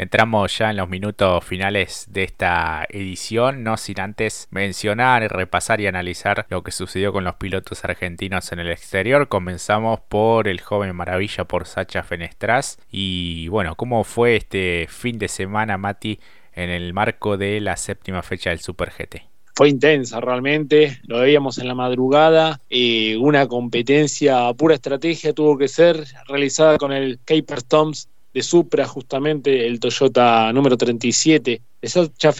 Entramos ya en los minutos finales de esta edición, no sin antes mencionar, repasar y analizar lo que sucedió con los pilotos argentinos en el exterior. Comenzamos por el joven maravilla por Sacha Fenestras y bueno, ¿cómo fue este fin de semana, Mati, en el marco de la séptima fecha del Super GT? fue intensa realmente, lo veíamos en la madrugada, eh, una competencia pura estrategia tuvo que ser realizada con el Caper Toms de Supra, justamente el Toyota número 37 de Sacha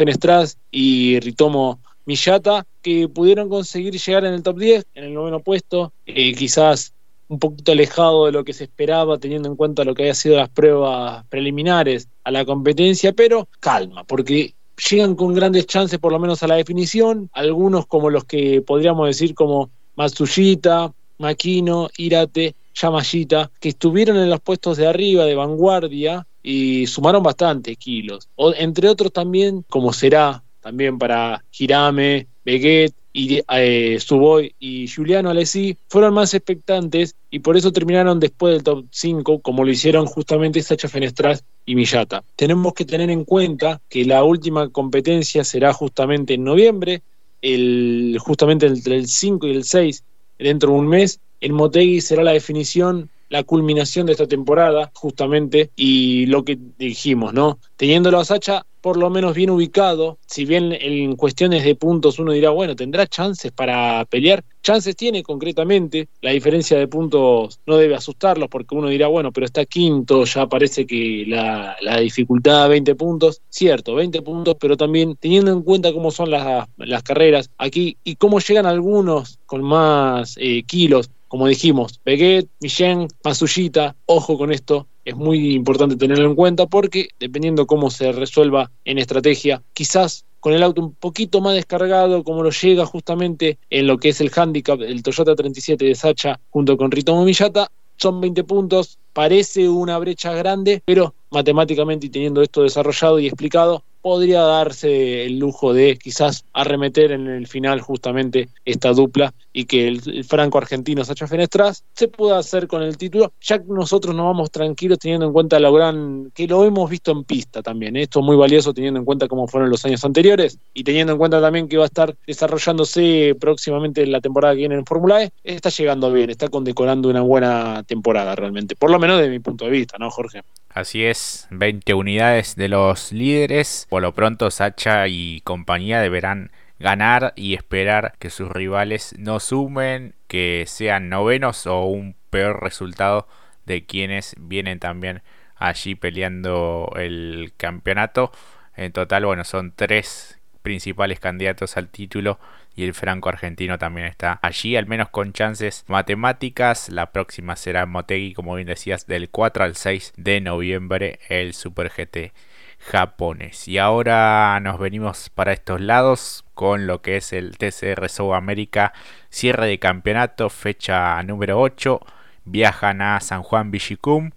y Ritomo Miyata, que pudieron conseguir llegar en el top 10, en el noveno puesto, eh, quizás un poquito alejado de lo que se esperaba, teniendo en cuenta lo que había sido las pruebas preliminares a la competencia, pero calma, porque llegan con grandes chances por lo menos a la definición, algunos como los que podríamos decir como Matsushita, Makino, Irate, Yamashita, que estuvieron en los puestos de arriba, de vanguardia, y sumaron bastantes kilos. O, entre otros también, como será también para Hirame, Beguet, y eh, Suboy y Giuliano Alessi fueron más expectantes y por eso terminaron después del top 5, como lo hicieron justamente Sacha Fenestras y Millata. Tenemos que tener en cuenta que la última competencia será justamente en noviembre, el, justamente entre el 5 y el 6, dentro de un mes, el Motegi será la definición, la culminación de esta temporada, justamente, y lo que dijimos, ¿no? Teniéndolo a Sacha por lo menos bien ubicado, si bien en cuestiones de puntos uno dirá, bueno, tendrá chances para pelear, chances tiene concretamente, la diferencia de puntos no debe asustarlos porque uno dirá, bueno, pero está quinto, ya parece que la, dificultad 20 puntos, cierto, 20 puntos, pero también teniendo en cuenta cómo son las, las carreras aquí y cómo llegan algunos con más eh, kilos, como dijimos, Beguet, Michel, Masushita, ojo con esto, es muy importante tenerlo en cuenta porque dependiendo cómo se resuelva en estrategia, quizás con el auto un poquito más descargado, como lo llega justamente en lo que es el handicap, el Toyota 37 de Sacha junto con Ritomo Miyata, son 20 puntos, parece una brecha grande, pero matemáticamente y teniendo esto desarrollado y explicado, podría darse el lujo de quizás arremeter en el final justamente esta dupla y que el, franco argentino Sacha Fenestras se pueda hacer con el título, ya que nosotros nos vamos tranquilos teniendo en cuenta lo gran, que lo hemos visto en pista también, ¿eh? esto es muy valioso teniendo en cuenta cómo fueron los años anteriores y teniendo en cuenta también que va a estar desarrollándose próximamente en la temporada que viene en Fórmula E, está llegando bien, está condecorando una buena temporada realmente, por lo menos desde mi punto de vista, ¿no, Jorge? Así es, 20 unidades de los líderes. Por lo pronto Sacha y compañía deberán ganar y esperar que sus rivales no sumen, que sean novenos o un peor resultado de quienes vienen también allí peleando el campeonato. En total, bueno, son tres principales candidatos al título y el franco argentino también está allí, al menos con chances matemáticas. La próxima será Motegi, como bien decías, del 4 al 6 de noviembre, el Super GT japonés. Y ahora nos venimos para estos lados con lo que es el TCR South América, cierre de campeonato, fecha número 8. Viajan a San Juan Villicum.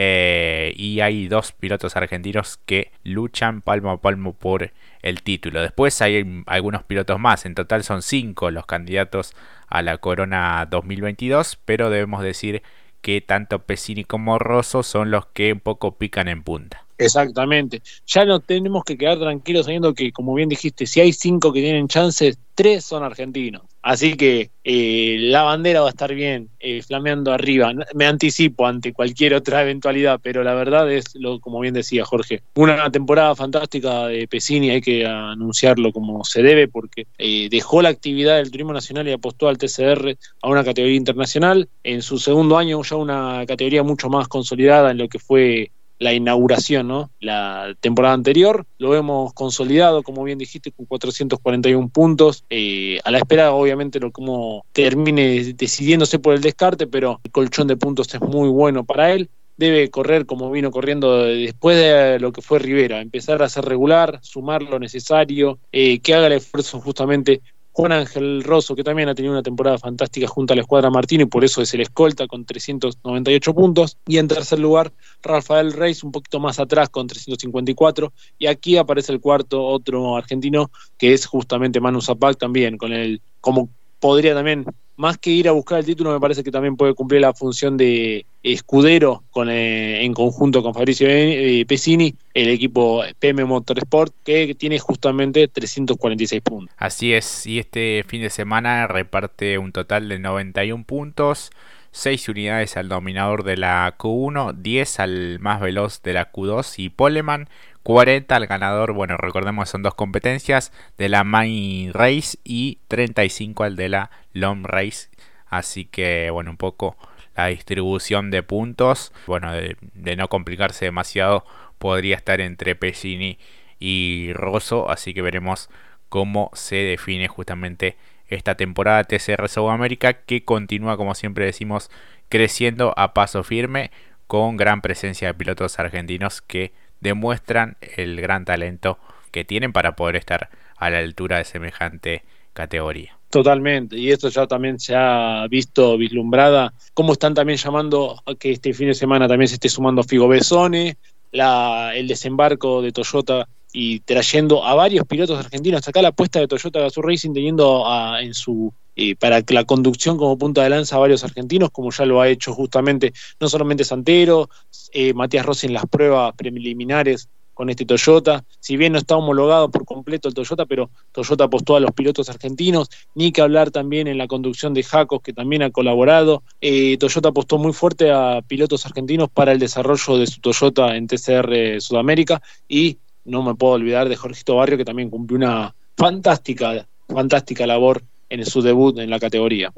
Eh, y hay dos pilotos argentinos que luchan palmo a palmo por el título. Después hay algunos pilotos más, en total son cinco los candidatos a la corona 2022, pero debemos decir que tanto Pesini como Rosso son los que un poco pican en punta. Exactamente. Ya no tenemos que quedar tranquilos sabiendo que, como bien dijiste, si hay cinco que tienen chances, tres son argentinos. Así que eh, la bandera va a estar bien eh, flameando arriba. Me anticipo ante cualquier otra eventualidad, pero la verdad es, lo, como bien decía Jorge, una temporada fantástica de Pesini, hay que anunciarlo como se debe, porque eh, dejó la actividad del turismo nacional y apostó al TCR a una categoría internacional. En su segundo año ya una categoría mucho más consolidada en lo que fue la inauguración, ¿no? La temporada anterior lo hemos consolidado, como bien dijiste, con 441 puntos, eh, a la espera, obviamente, lo como termine decidiéndose por el descarte, pero el colchón de puntos es muy bueno para él. Debe correr como vino corriendo después de lo que fue Rivera, empezar a ser regular, sumar lo necesario, eh, que haga el esfuerzo justamente Juan Ángel Rosso, que también ha tenido una temporada fantástica junto a la escuadra Martino y por eso es el escolta con 398 puntos. Y en tercer lugar, Rafael Reis, un poquito más atrás con 354. Y aquí aparece el cuarto, otro argentino, que es justamente Manu Zapac también, con el, como podría también más que ir a buscar el título, me parece que también puede cumplir la función de escudero con, eh, en conjunto con Fabricio eh, Pesini, el equipo PM Motorsport, que tiene justamente 346 puntos. Así es, y este fin de semana reparte un total de 91 puntos. 6 unidades al dominador de la Q1, 10 al más veloz de la Q2 y Poleman, 40 al ganador, bueno, recordemos son dos competencias, de la Main Race y 35 al de la Long Race. Así que, bueno, un poco la distribución de puntos, bueno, de, no complicarse demasiado, podría estar entre Pesini y Rosso, así que veremos cómo se define justamente esta temporada TCR Sudamérica que continúa, como siempre decimos, creciendo a paso firme con gran presencia de pilotos argentinos que demuestran el gran talento que tienen para poder estar a la altura de semejante categoría. Totalmente, y esto ya también se ha visto vislumbrada, cómo están también llamando a que este fin de semana también se esté sumando Figo Besone, la, el desembarco de Toyota y trayendo a varios pilotos argentinos. Acá la apuesta de Toyota Gazoo Racing teniendo en su eh, para la conducción como punta de lanza a varios argentinos, como ya lo ha hecho justamente no solamente Santero, eh, Matías Rossi en las pruebas preliminares con este Toyota. Si bien no está homologado por completo el Toyota, pero Toyota apostó a los pilotos argentinos. Ni que hablar también en la conducción de Jacos, que también ha colaborado. Eh, Toyota apostó muy fuerte a pilotos argentinos para el desarrollo de su Toyota en TCR Sudamérica. Y no me puedo olvidar de Jorgito Barrio, que también cumplió una fantástica, fantástica labor en su debut en la categoría.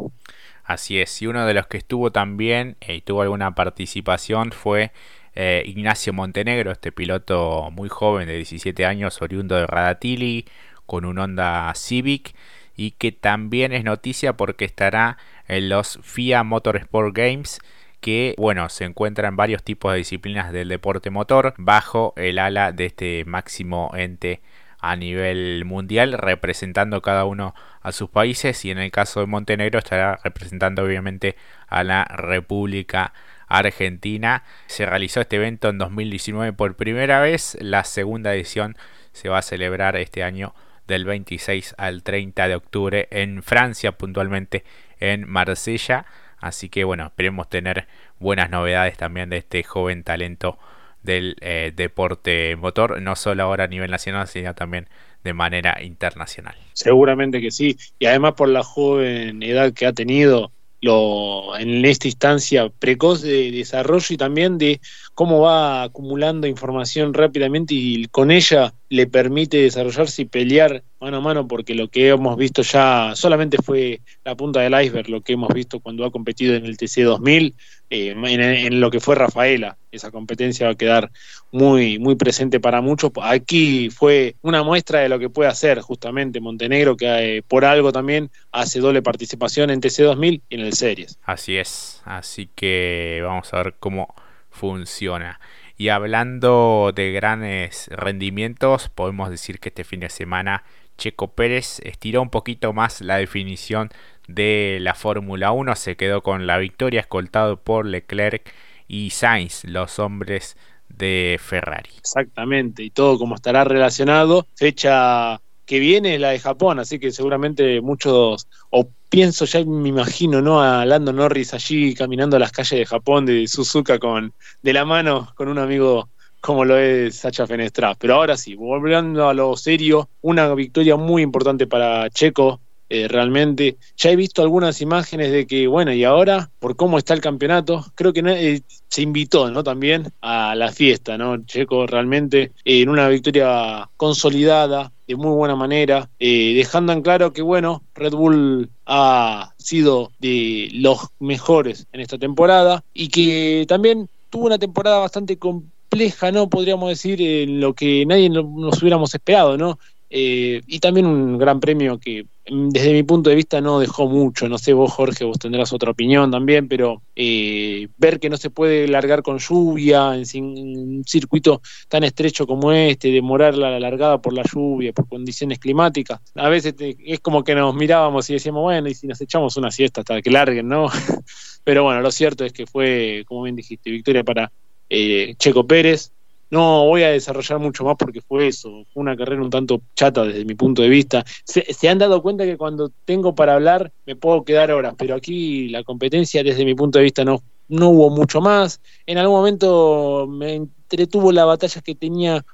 Así es, y uno de los que estuvo también eh, y tuvo alguna participación fue eh, Ignacio Montenegro, este piloto muy joven de 17 años, oriundo de Radatili, con un Honda Civic y que también es noticia porque estará en los FIA Motorsport Games que bueno se encuentra en varios tipos de disciplinas del deporte motor bajo el ala de este máximo ente a nivel mundial representando cada uno a sus países y en el caso de Montenegro estará representando obviamente a la República Argentina. Se realizó este evento en 2019 por primera vez, la segunda edición se va a celebrar este año del 26 al 30 de octubre en Francia puntualmente en Marsella. Así que bueno, esperemos tener buenas novedades también de este joven talento del eh, deporte motor, no solo ahora a nivel nacional, sino también de manera internacional. Seguramente que sí, y además por la joven edad que ha tenido, lo, en esta instancia precoz de desarrollo y también de cómo va acumulando información rápidamente y con ella le permite desarrollarse y pelear mano a mano, porque lo que hemos visto ya solamente fue la punta del iceberg, lo que hemos visto cuando ha competido en el TC 2000, eh, en, lo que fue Rafaela. Esa competencia va a quedar muy, muy presente para muchos. Aquí fue una muestra de lo que puede hacer justamente Montenegro, que eh, por algo también hace doble participación en TC 2000 y en el Series. Así es, así que vamos a ver cómo funciona. Y hablando de grandes rendimientos, podemos decir que este fin de semana Checo Pérez estiró un poquito más la definición de la Fórmula 1, se quedó con la victoria escoltado por Leclerc y Sainz, los hombres de Ferrari. Exactamente, y todo como estará relacionado, fecha que viene la de Japón, así que seguramente muchos, o pienso ya me imagino, ¿no? A Lando Norris allí caminando a las calles de Japón de Suzuka con de la mano con un amigo como lo es Sacha Fenestra. Pero ahora sí, volviendo a lo serio, una victoria muy importante para Checo, eh, realmente. Ya he visto algunas imágenes de que, bueno, y ahora, por cómo está el campeonato, creo que eh, se invitó, ¿no? También a la fiesta, ¿no? Checo realmente en una victoria consolidada, de muy buena manera, eh, dejando en claro que, bueno, Red Bull ha sido de los mejores en esta temporada y que también tuvo una temporada bastante compleja, ¿no? Podríamos decir, en lo que nadie nos hubiéramos esperado, ¿no? Eh, y también un gran premio que desde mi punto de vista no dejó mucho, no sé vos Jorge, vos tendrás otra opinión también, pero eh, ver que no se puede largar con lluvia en, un circuito tan estrecho como este, demorar la largada por la lluvia, por condiciones climáticas, a veces es como que nos mirábamos y decíamos, bueno, y si nos echamos una siesta hasta que larguen, ¿no? pero bueno, lo cierto es que fue, como bien dijiste, victoria para eh, Checo Pérez, no voy a desarrollar mucho más porque fue eso, fue una carrera un tanto chata desde mi punto de vista. Se, han dado cuenta que cuando tengo para hablar me puedo quedar horas, pero aquí la competencia desde mi punto de vista no, no hubo mucho más. En algún momento me entretuvo la batalla que tenía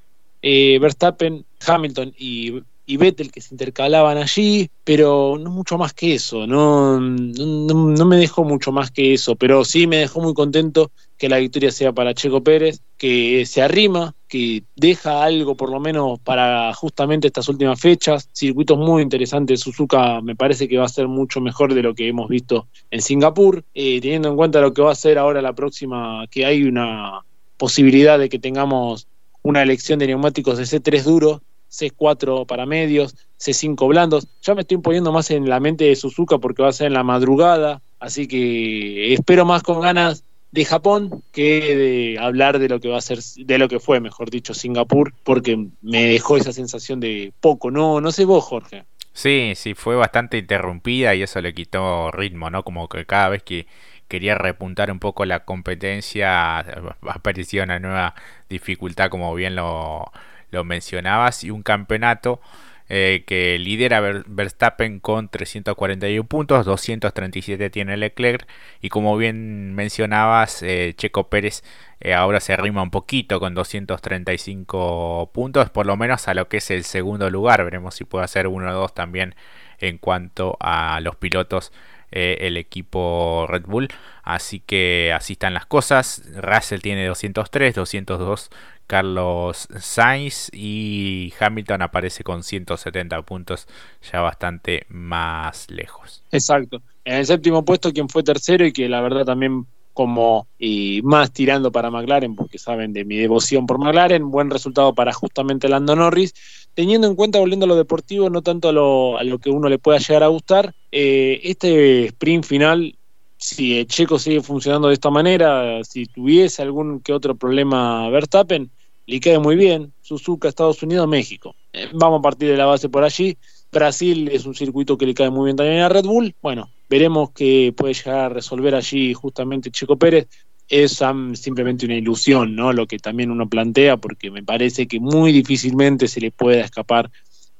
eh, Verstappen, Hamilton y y Vettel que se intercalaban allí, pero no mucho más que eso, no, no, me dejó mucho más que eso, pero sí me dejó muy contento que la victoria sea para Checo Pérez, que se arrima, que deja algo por lo menos para justamente estas últimas fechas, circuitos muy interesantes, Suzuka me parece que va a ser mucho mejor de lo que hemos visto en Singapur, eh, teniendo en cuenta lo que va a ser ahora la próxima, que hay una posibilidad de que tengamos una elección de neumáticos de C3 duro C4 para medios, C5 blandos. Ya me estoy poniendo más en la mente de Suzuka porque va a ser en la madrugada, así que espero más con ganas de Japón que de hablar de lo que va a ser, de lo que fue, mejor dicho, Singapur, porque me dejó esa sensación de poco. No, no sé vos, Jorge. Sí, sí, fue bastante interrumpida y eso le quitó ritmo, ¿no? Como que cada vez que quería repuntar un poco la competencia apareció una nueva dificultad, como bien lo, lo mencionabas, y un campeonato eh, que lidera Verstappen con 341 puntos, 237 tiene Leclerc y como bien mencionabas, eh, Checo Pérez eh, ahora se arrima un poquito con 235 puntos, por lo menos a lo que es el segundo lugar, veremos si puede hacer uno o dos también en cuanto a los pilotos el equipo Red Bull. Así que así están las cosas. Russell tiene 203, 202 Carlos Sainz y Hamilton aparece con 170 puntos, ya bastante más lejos. Exacto. En el séptimo puesto, quien fue tercero y que la verdad también como y más tirando para McLaren, porque saben de mi devoción por McLaren, buen resultado para justamente Lando Norris, teniendo en cuenta, volviendo a lo deportivo, no tanto a lo, a lo que uno le pueda llegar a gustar, eh, este sprint final si el Checo sigue funcionando de esta manera, si tuviese algún que otro problema Verstappen, le queda muy bien. Suzuka, Estados Unidos, México. Eh, vamos a partir de la base por allí. Brasil es un circuito que le cae muy bien también a Red Bull. Bueno, veremos qué puede llegar a resolver allí justamente Checo Pérez. Es simplemente una ilusión, ¿no? Lo que también uno plantea, porque me parece que muy difícilmente se le pueda escapar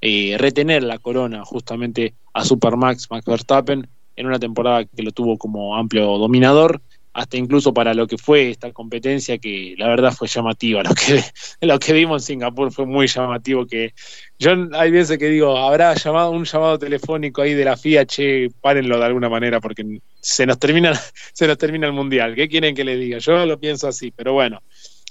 eh, retener la corona justamente a Supermax Max Verstappen en una temporada que lo tuvo como amplio dominador hasta incluso para lo que fue esta competencia, que la verdad fue llamativa. Lo que, lo que vimos en Singapur fue muy llamativo. que Yo hay veces que digo, habrá llamado un llamado telefónico ahí de la FIA, che, párenlo de alguna manera, porque se nos termina, se nos termina el mundial. ¿Qué quieren que le diga? Yo lo pienso así, pero bueno,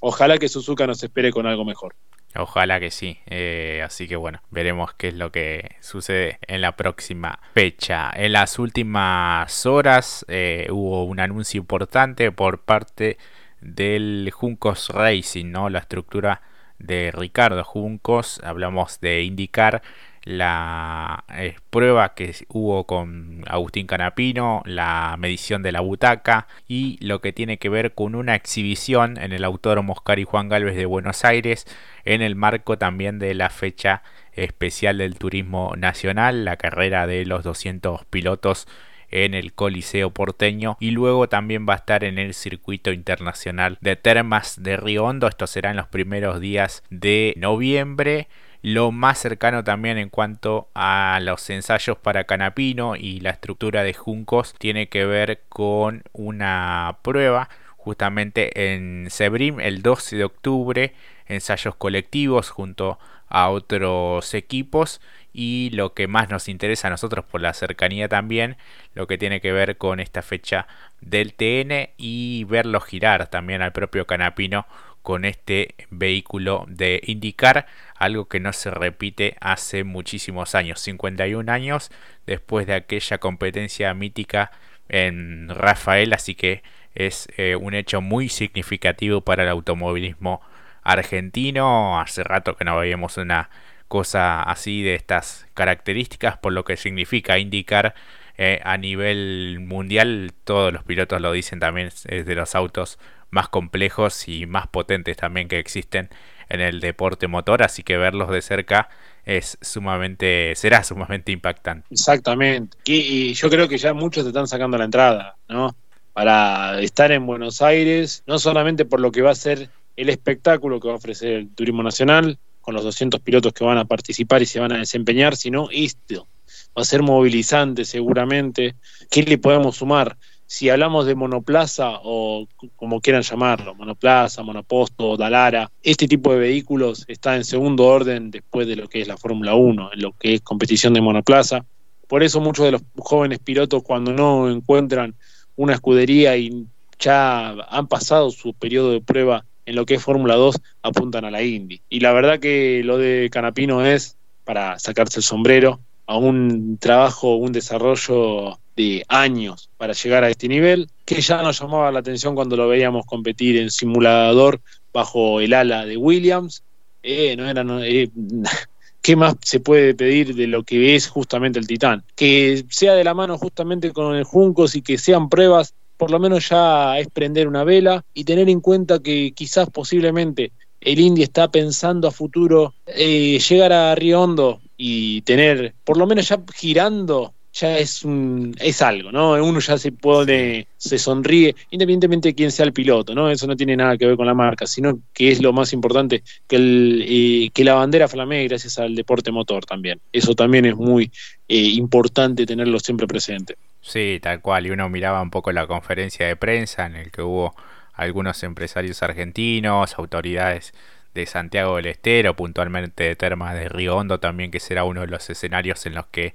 ojalá que Suzuka nos espere con algo mejor. Ojalá que sí. Eh, así que bueno, veremos qué es lo que sucede en la próxima fecha. En las últimas horas eh, hubo un anuncio importante por parte del Juncos Racing, ¿no? La estructura de Ricardo Juncos. Hablamos de indicar la eh, prueba que hubo con Agustín Canapino, la medición de la butaca y lo que tiene que ver con una exhibición en el Autódromo Oscar y Juan Galvez de Buenos Aires en el marco también de la fecha especial del turismo nacional, la carrera de los 200 pilotos en el Coliseo porteño y luego también va a estar en el circuito internacional de Termas de Río Hondo. Esto será en los primeros días de noviembre. Lo más cercano también en cuanto a los ensayos para Canapino y la estructura de Juncos tiene que ver con una prueba justamente en Sebrim el 12 de octubre, ensayos colectivos junto a otros equipos y lo que más nos interesa a nosotros por la cercanía también, lo que tiene que ver con esta fecha del TN y verlo girar también al propio Canapino con este vehículo de indicar algo que no se repite hace muchísimos años, 51 años después de aquella competencia mítica en Rafael, así que es eh, un hecho muy significativo para el automovilismo argentino. Hace rato que no veíamos una cosa así de estas características, por lo que significa indicar eh, a nivel mundial, todos los pilotos lo dicen también, es de los autos más complejos y más potentes también que existen en el deporte motor, así que verlos de cerca es sumamente, será sumamente impactante. Exactamente. Y, yo creo que ya muchos te están sacando la entrada, ¿no? Para estar en Buenos Aires, no solamente por lo que va a ser el espectáculo que va a ofrecer el turismo nacional, con los 200 pilotos que van a participar y se van a desempeñar, sino esto va a ser movilizante seguramente. ¿Qué le podemos sumar? Si hablamos de monoplaza o como quieran llamarlo, monoplaza, monoposto, Dalara, este tipo de vehículos está en segundo orden después de lo que es la Fórmula 1, en lo que es competición de monoplaza. Por eso muchos de los jóvenes pilotos cuando no encuentran una escudería y ya han pasado su periodo de prueba en lo que es Fórmula 2 apuntan a la Indy. Y la verdad que lo de Canapino es para sacarse el sombrero a un trabajo, un desarrollo de años para llegar a este nivel, que ya nos llamaba la atención cuando lo veíamos competir en simulador bajo el ala de Williams. Eh, no era, eh, ¿Qué más se puede pedir de lo que es justamente el Titán? Que sea de la mano justamente con el Juncos y que sean pruebas, por lo menos ya es prender una vela y tener en cuenta que quizás posiblemente el Indy está pensando a futuro eh, llegar a Riondo y tener, por lo menos ya girando ya es un, es algo, ¿no? Uno ya se pone, se sonríe, independientemente de quién sea el piloto, ¿no? Eso no tiene nada que ver con la marca, sino que es lo más importante, que, el, eh, que la bandera flamee gracias al deporte motor también. Eso también es muy eh, importante tenerlo siempre presente. Sí, tal cual, y uno miraba un poco la conferencia de prensa en el que hubo algunos empresarios argentinos, autoridades de Santiago del Estero, puntualmente de Termas de Río Hondo también, que será uno de los escenarios en los que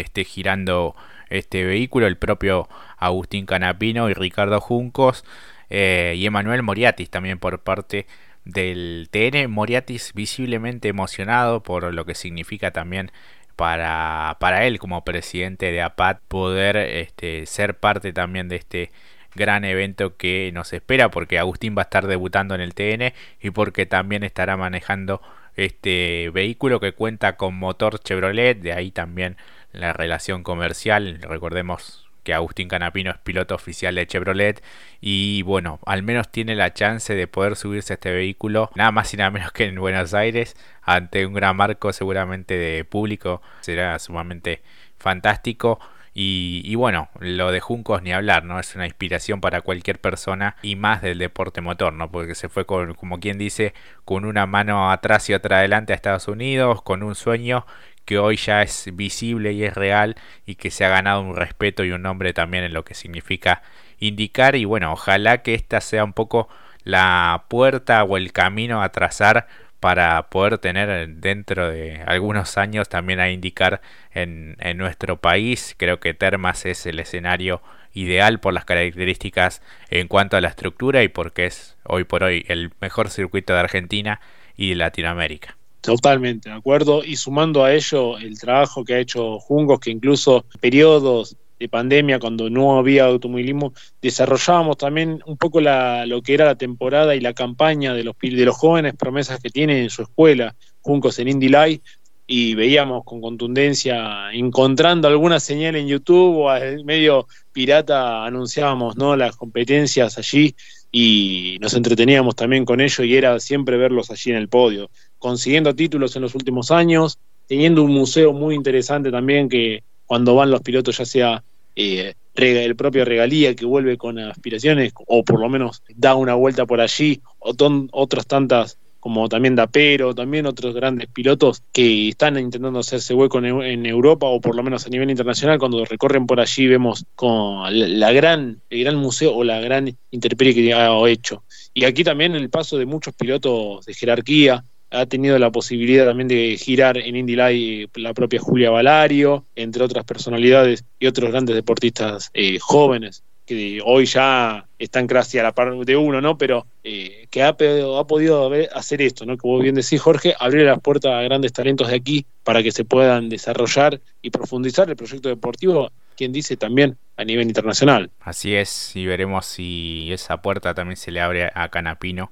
esté girando este vehículo, el propio Agustín Canapino y Ricardo Juncos eh, y Emanuel Moriatis también por parte del TN. Moriatis visiblemente emocionado por lo que significa también para, para él como presidente de APAT poder este, ser parte también de este gran evento que nos espera porque Agustín va a estar debutando en el TN y porque también estará manejando este vehículo que cuenta con motor Chevrolet, de ahí también la relación comercial. Recordemos que Agustín Canapino es piloto oficial de Chevrolet y bueno, al menos tiene la chance de poder subirse a este vehículo nada más y nada menos que en Buenos Aires ante un gran marco seguramente de público. Será sumamente fantástico. Y, bueno, lo de Juncos ni hablar, ¿no? Es una inspiración para cualquier persona y más del deporte motor, ¿no? Porque se fue con, como quien dice, con una mano atrás y otra adelante a Estados Unidos, con un sueño que hoy ya es visible y es real y que se ha ganado un respeto y un nombre también en lo que significa indicar y bueno, ojalá que esta sea un poco la puerta o el camino a trazar para poder tener dentro de algunos años también a indicar en, en, nuestro país. Creo que Termas es el escenario ideal por las características en cuanto a la estructura y porque es hoy por hoy el mejor circuito de Argentina y de Latinoamérica. Totalmente, de acuerdo. Y sumando a ello el trabajo que ha hecho Jungos, que incluso periodos de pandemia, cuando no había automovilismo, desarrollábamos también un poco la, lo que era la temporada y la campaña de los, de los jóvenes promesas que tienen en su escuela, Juncos en Indy Light, y veíamos con contundencia, encontrando alguna señal en YouTube o medio pirata, anunciábamos ¿no? las competencias allí y nos entreteníamos también con ello y era siempre verlos allí en el podio, consiguiendo títulos en los últimos años, teniendo un museo muy interesante también que cuando van los pilotos ya sea eh, el propio Regalía que vuelve con aspiraciones o por lo menos da una vuelta por allí, o otras tantas como también Dapero, también otros grandes pilotos que están intentando hacerse hueco en, Europa o por lo menos a nivel internacional, cuando recorren por allí vemos con la, gran, el gran museo o la gran interperie que ha hecho. Y aquí también el paso de muchos pilotos de jerarquía, ha tenido la posibilidad también de girar en Indy Light la propia Julia Valario, entre otras personalidades y otros grandes deportistas eh, jóvenes que hoy ya están casi a la par de uno, ¿no? Pero eh, que ha, ha podido hacer esto, ¿no? Como bien decís, Jorge, abrir las puertas a grandes talentos de aquí para que se puedan desarrollar y profundizar el proyecto deportivo, quien dice también a nivel internacional. Así es, y veremos si esa puerta también se le abre a Canapino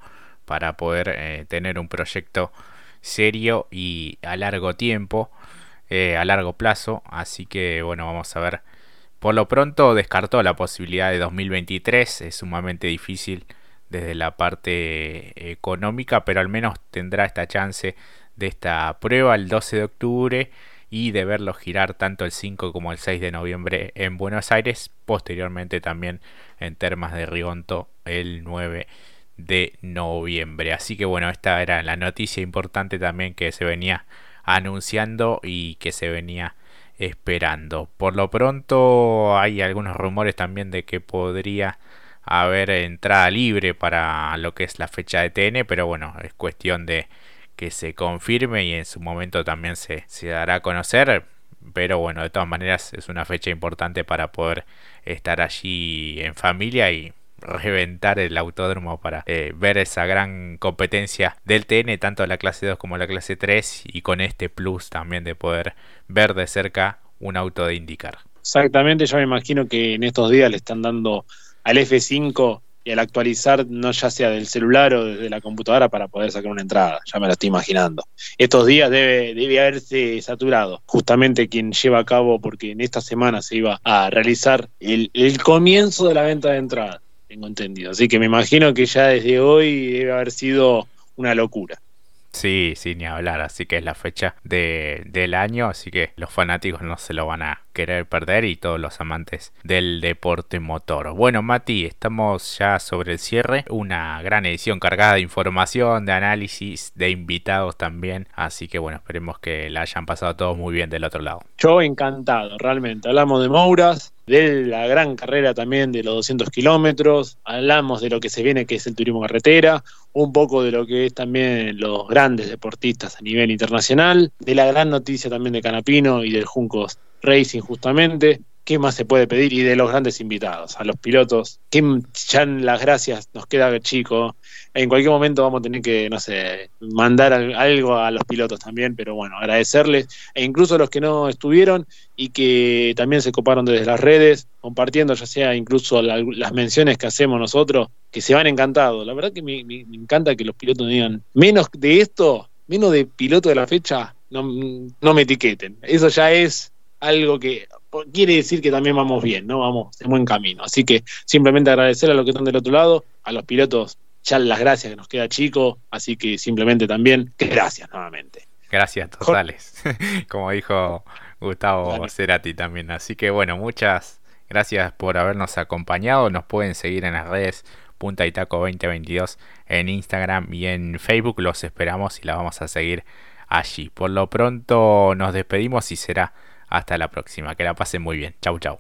para poder eh, tener un proyecto serio y a largo tiempo, eh, a largo plazo. Así que bueno, vamos a ver. Por lo pronto descartó la posibilidad de 2023, es sumamente difícil desde la parte económica, pero al menos tendrá esta chance de esta prueba el 12 de octubre y de verlo girar tanto el 5 como el 6 de noviembre en Buenos Aires, posteriormente también en Termas de Rigonto el 9 de noviembre. Así que bueno, esta era la noticia importante también que se venía anunciando y que se venía esperando. Por lo pronto hay algunos rumores también de que podría haber entrada libre para lo que es la fecha de TN, pero bueno, es cuestión de que se confirme y en su momento también se, se dará a conocer. Pero bueno, de todas maneras es una fecha importante para poder estar allí en familia y reventar el autódromo para eh, ver esa gran competencia del TN, tanto la clase 2 como la clase 3, y con este plus también de poder ver de cerca un auto de indicar. Exactamente, yo me imagino que en estos días le están dando al F5 y al actualizar, no ya sea del celular o desde la computadora para poder sacar una entrada, ya me lo estoy imaginando. Estos días debe, debe haberse saturado, justamente quien lleva a cabo, porque en esta semana se iba a realizar el, el comienzo de la venta de entrada tengo entendido. Así que me imagino que ya desde hoy debe haber sido una locura. Sí, sí, ni hablar. Así que es la fecha de, del año, así que los fanáticos no se lo van a querer perder y todos los amantes del deporte motor. Bueno, Mati, estamos ya sobre el cierre. Una gran edición cargada de información, de análisis, de invitados también. Así que bueno, esperemos que la hayan pasado todos muy bien del otro lado. Yo encantado, realmente. Hablamos de Mouras, de la gran carrera también de los 200 kilómetros, hablamos de lo que se viene que es el turismo carretera, un poco de lo que es también los grandes deportistas a nivel internacional, de la gran noticia también de Canapino y del Juncos Racing justamente. ¿Qué más se puede pedir? Y de los grandes invitados, a los pilotos. Que ya las gracias nos queda chico. En cualquier momento vamos a tener que, no sé, mandar algo a los pilotos también, pero bueno, agradecerles. E incluso a los que no estuvieron y que también se coparon desde las redes, compartiendo ya sea incluso las menciones que hacemos nosotros, que se van encantados. La verdad que me, encanta que los pilotos digan, menos de esto, menos de piloto de la fecha, no me etiqueten. Eso ya es algo que quiere decir que también vamos bien, ¿no? Vamos en buen camino. Así que simplemente agradecer a los que están del otro lado, a los pilotos, ya las gracias que nos queda chico, así que simplemente también gracias nuevamente. Gracias totales, como dijo Gustavo Cerati también. Así que bueno, muchas gracias por habernos acompañado. Nos pueden seguir en las redes Punta y Taco 2022 en Instagram y en Facebook. Los esperamos y la vamos a seguir allí. Por lo pronto nos despedimos y será hasta la próxima. Que la pasen muy bien. Chau, chau.